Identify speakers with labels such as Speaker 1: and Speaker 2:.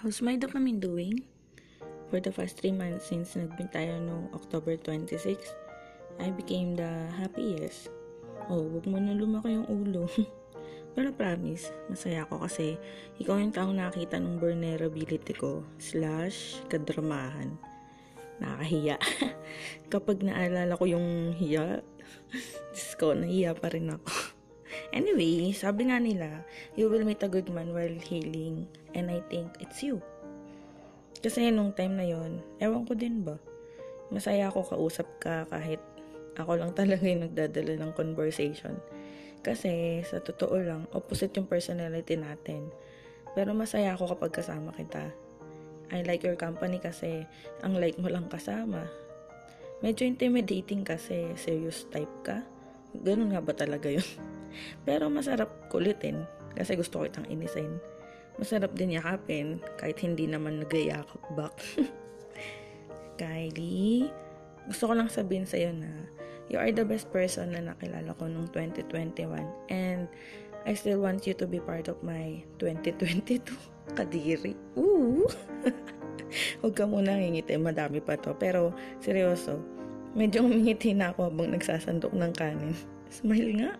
Speaker 1: How's my dopamine doing? For the past 3 months since nagbin tayo noong October 26, I became the happiest. Oh, wag mo na lumaki yung ulo. Pero promise, masaya ako kasi ikaw yung taong nakita ng vulnerability ko slash kadramahan. Nakakahiya. Kapag naalala ko yung hiya, Diyos ko, nahiya pa rin ako. Anyway, sabi nga nila, you will meet a good man while healing and I think it's you. Kasi nung time na yon, ewan ko din ba, masaya ako kausap ka kahit ako lang talaga yung nagdadala ng conversation. Kasi sa totoo lang, opposite yung personality natin. Pero masaya ako kapag kasama kita. I like your company kasi ang like mo lang kasama. Medyo intimidating kasi serious type ka. Ganun nga ba talaga yun? Pero masarap kulitin kasi gusto ko itang inisin. Masarap din yakapin kahit hindi naman nagayakap back. Kylie, gusto ko lang sabihin sa'yo na you are the best person na nakilala ko nung 2021 and I still want you to be part of my 2022. Kadiri. Ooh! Huwag ka muna ngingiti, madami pa to. Pero, seryoso, medyo umingiti na ako habang nagsasandok ng kanin. Smile nga.